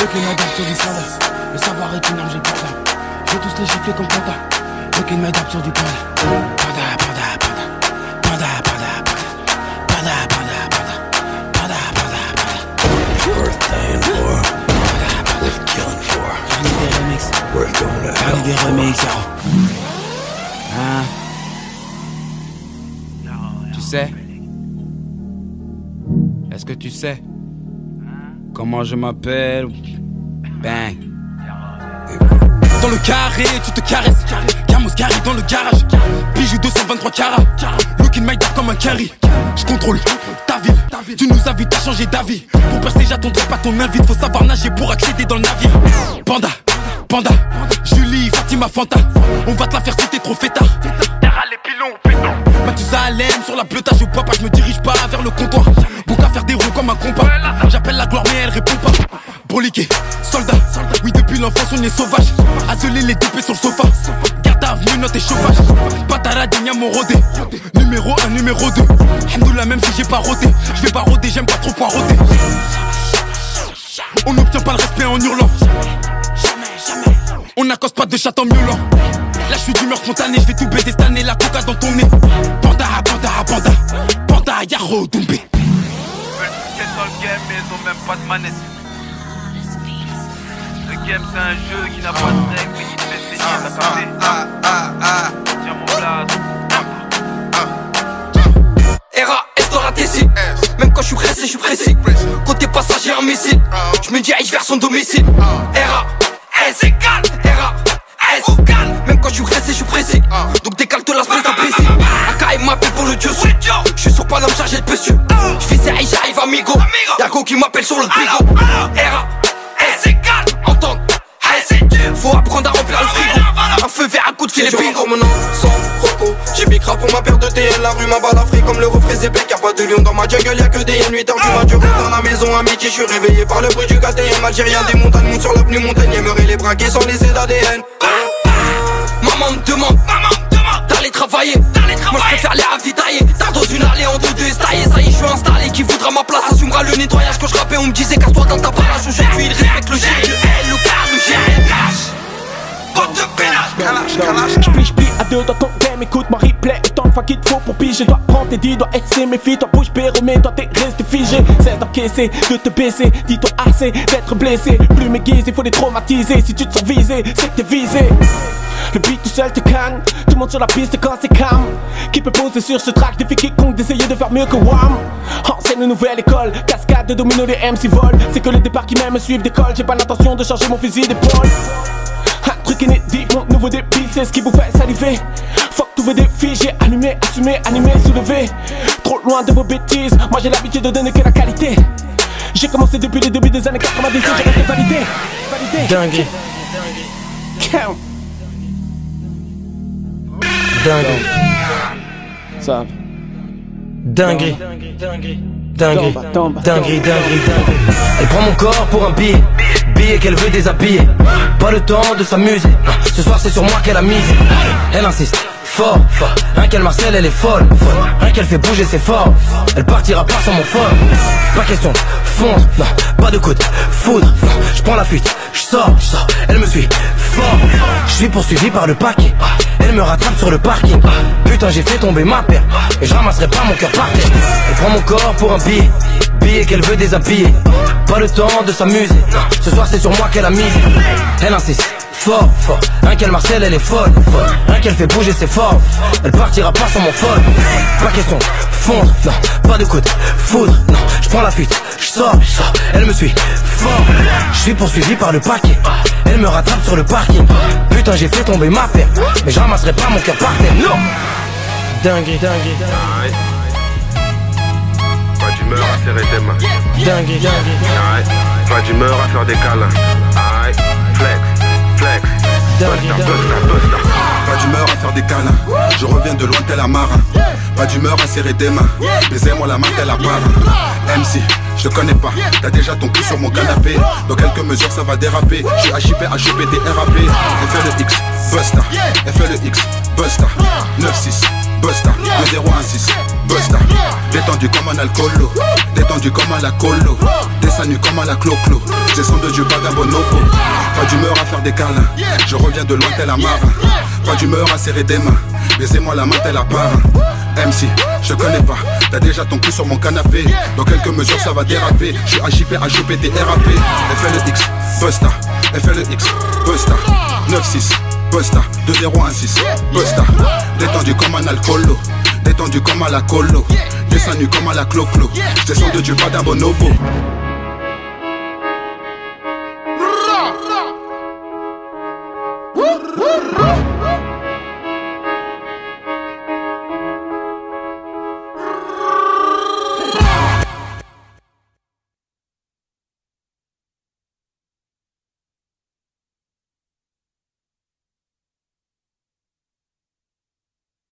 Le m'adapte sur du salace. Le savoir est une arme, j'ai le portable. Je vais tous les gifler comme panda. Le m'adapte sur du panda. Panda, panda, panda. Panda, panda, panda. Panda, panda, panda. Panda, panda, panda. Worth dying for. Worth killing for. J'en ai des remix. Worth going to J'en ai des hell for. remix, yo. Hein? Tu sais? Est-ce que tu sais? Comment je m'appelle? Bang. Dans le carré, tu te caresses. Camos carré dans le garage. Bijou 223 carats. Looking my dad comme un carry. Je contrôle ta ville. Tu nous invites à changer d'avis. Pour percer, j'attendrai pas ton invite. Faut savoir nager pour accéder dans le navire. Panda, panda. Julie, Fatima, Fanta. On va te la faire si t'es trop fêtard. les pilons, pétant. Mathusalem sur la bleutage, je bois pas, je me dirige pas vers le comptoir. Bouc à faire des roues comme un compas. La gloire, mais elle répond pas. Broliqué, soldat. Oui, depuis l'enfance, on est sauvage. Azelé les dopés sur le sofa. Garde à note et chauffage. Patara, digna mon. Numéro 1, numéro 2. Hamdoullah, même si j'ai pas rodé. Je vais pas roder, j'aime pas trop poireauter. On n'obtient pas le respect en hurlant. On n'accoste pas de chat en miaulant. Là, je suis d'humeur spontanée, je vais tout baiser cette la coca dans ton nez. Panda, panda, panda. Panda, yaro, doumbé. Game mais ils ont même pas de manette. Le game c'est un jeu qui n'a pas de règles mais qui te fait saigner, t'as capté Tiens mon blase. RA, S dans la TC Même quand je suis pressé, je suis pressé. Côté passager un missile. Je me dirige vers son domicile. RA, S. Égale RA, S. Même quand je suis pressé, je suis pressé. Donc décale-toi la space d'imbécile AK m'appelle pour le dieu. Je chargé de bestieux Je fais ça et j'arrive amigo. Y'a qui m'appelle sur le bigot RA, S. Égale Entendre S Faut apprendre à remplir le frigo. Un feu vert, un coup de filet bingo mon nom sans Rocco J'ai bicra pour ma paire de TL La rue m'a balafré comme le refrain ZP Y'a pas de lion dans ma jungle Y'a que des hyènes 8h du mat Je rentre dans la maison à midi Je suis réveillé par le bruit du KTM Algérien. Des montagnes Monte sur l'avenue Montagne. Aimerait les braquer sans laisser d'ADN maman me demande place assumera le nettoyage. Quand je rappais, on me disait casse-toi dans ta barrage. Aujourd'hui, il respecte le G, le L, le K, le G, le cash. Porte de pénage, J'plie, j'plie à deux dans ton game, écoute-moi replay De fois qu'il te faut pour piger. Dois prendre tes dix, dois essayer méfie-toi Bouge pérou, mais toi t'es resté figé. C'est d'encaisser, de te baisser. Dis-toi assez d'être blessé. Plus m'aiguiser, faut les traumatiser. Si tu te sens visé, c'est que t'es visé. Le beat tout seul te canne, tout le monde sur la piste quand c'est calme. Qui peut poser sur ce track, défi quiconque d'essayer de faire mieux que Wham. Enseigne une nouvelle école, cascade de domino, les MC volent. C'est que le départ qui même suivent d'école J'ai pas l'intention de changer mon fusil d'épaule. Un truc inédit, mon nouveau débit, c'est ce qui vous fait saliver. Tous vos défis, j'ai allumé, assumé, animé, soulevé. Trop loin de vos bêtises, moi j'ai l'habitude de donner que la qualité. J'ai commencé depuis le début des années 90 et j'ai resté validé. Validé. Dingue, Count. dingue, Ça. dingue, dingue, Tomba, tomba, dingue, dingue, dingue. Elle prend mon corps pour un billet, billet qu'elle veut déshabiller. Pas le temps de s'amuser. Ce soir c'est sur moi qu'elle a mise. Elle insiste. Fort, fort, rien qu'elle Marcel, elle est folle, folle. Rien qu'elle fait bouger, c'est fort. Elle partira pas sans mon fort. Pas question, de fondre, non, pas de coup de foudre. Je prends la fuite, je sors, je sors. Elle me suit, fort. Je suis poursuivi par le paquet. Elle me rattrape sur le parking. Putain, j'ai fait tomber ma paire. Et je ramasserai pas mon cœur par terre. Elle prend mon corps pour un billet. Billet qu'elle veut déshabiller. Pas le temps de s'amuser. Ce soir, c'est sur moi qu'elle a mise. Elle insiste. Fort, fort, rien qu'elle Marcel, elle est folle, folle. Rien qu'elle fait bouger, c'est fort. Elle partira pas sans mon folle. Pas question, fondre, non, pas de coup de foudre, non. Je prends la fuite, je sors, je sors. Elle me suit, fort. Je suis poursuivi par le paquet. Elle me rattrape sur le parking. Putain, j'ai fait tomber ma paire. Mais je ramasserai pas mon cœur par terre, non. Dingue, dingue, Arrête. Pas d'humeur à serrer tes mains. dingue, dingue. Pas d'humeur à faire des câlins. Arrête. Flex. Flex. Pas d'humeur à faire des câlins. Je reviens de loin tel un marin. Pas d'humeur à serrer des mains. Baisez-moi la main tel un parrain. MC, je te connais pas. T'as déjà ton cul sur mon canapé. Dans quelques mesures, ça va déraper. Je suis HIP, HOP, des RAP. FLE X, Busta. FLE X, Busta. 9-6. Busta, 2016, Busta Détendu comme un alcoolo, détendu comme à la colo Descendu comme à la clo-clo son de Dieu, bonobo Pas d'humeur à faire des câlins. Je reviens de loin tel marin. Pas d'humeur à serrer des mains. Baisez-moi la main tel un parrain. MC, je connais pas. T'as déjà ton cul sur mon canapé. Dans quelques mesures ça va déraper. Je suis HIP, HOP, DRAP FLE X, Busta FLE X, Busta 9-6 Busta, 2016, Busta Détendu comme un alcoolo Étendu comme à la colo. Descendu comme à la clo-clo. Je descends de Dieu pas d'un bonobo